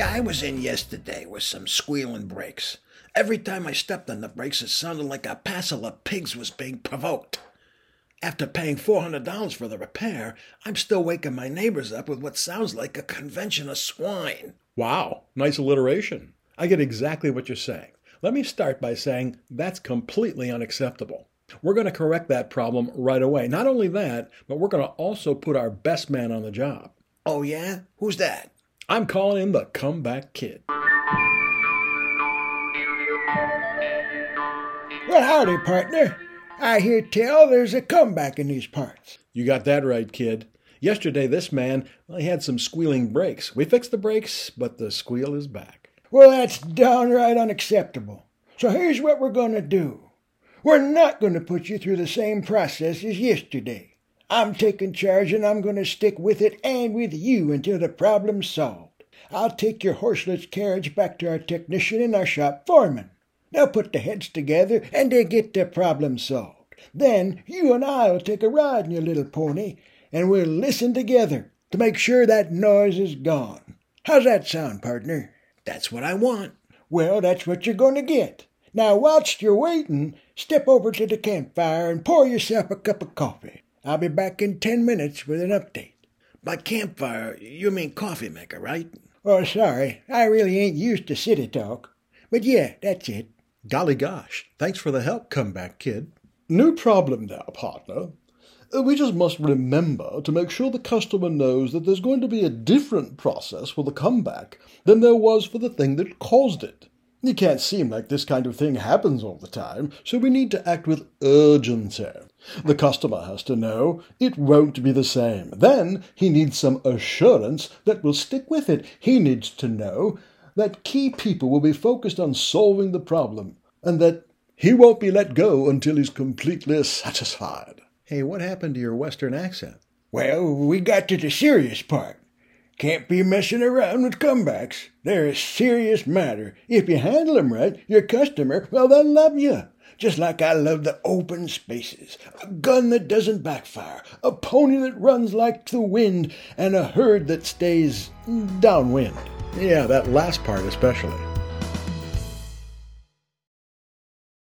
I was in yesterday with some squealing brakes. Every time I stepped on the brakes, it sounded like a passel of pigs was being provoked. After paying $400 for the repair, I'm still waking my neighbors up with what sounds like a convention of swine. Wow, nice alliteration. I get exactly what you're saying. Let me start by saying that's completely unacceptable. We're going to correct that problem right away. Not only that, but we're going to also put our best man on the job. Oh, yeah? Who's that? I'm calling him the comeback kid. Well, howdy, partner. I hear tell there's a comeback in these parts. You got that right, kid. Yesterday, this man, well, he had some squealing brakes. We fixed the brakes, but the squeal is back. Well, that's downright unacceptable. So here's what we're going to do. We're not going to put you through the same process as yesterday. I'm taking charge and I'm going to stick with it and with you until the problem's solved. I'll take your horseless carriage back to our technician and our shop foreman. They'll put the heads together and they'll get the problem solved. Then you and I'll take a ride in your little pony and we'll listen together to make sure that noise is gone. How's that sound, partner? That's what I want. Well, that's what you're going to get. Now, whilst you're waiting, step over to the campfire and pour yourself a cup of coffee. I'll be back in ten minutes with an update. By campfire, you mean coffee maker, right? Oh, sorry. I really ain't used to city talk. But yeah, that's it. Golly gosh, thanks for the help, comeback kid. No problem there, partner. Uh, we just must remember to make sure the customer knows that there's going to be a different process for the comeback than there was for the thing that caused it. It can't seem like this kind of thing happens all the time, so we need to act with urgency. The customer has to know it won't be the same. Then he needs some assurance that will stick with it. He needs to know that key people will be focused on solving the problem and that he won't be let go until he's completely satisfied. Hey, what happened to your Western accent? Well, we got to the serious part. Can't be messing around with comebacks. They're a serious matter. If you handle 'em right, your customer, well, they'll love you. Just like I love the open spaces, a gun that doesn't backfire, a pony that runs like the wind, and a herd that stays downwind. Yeah, that last part especially.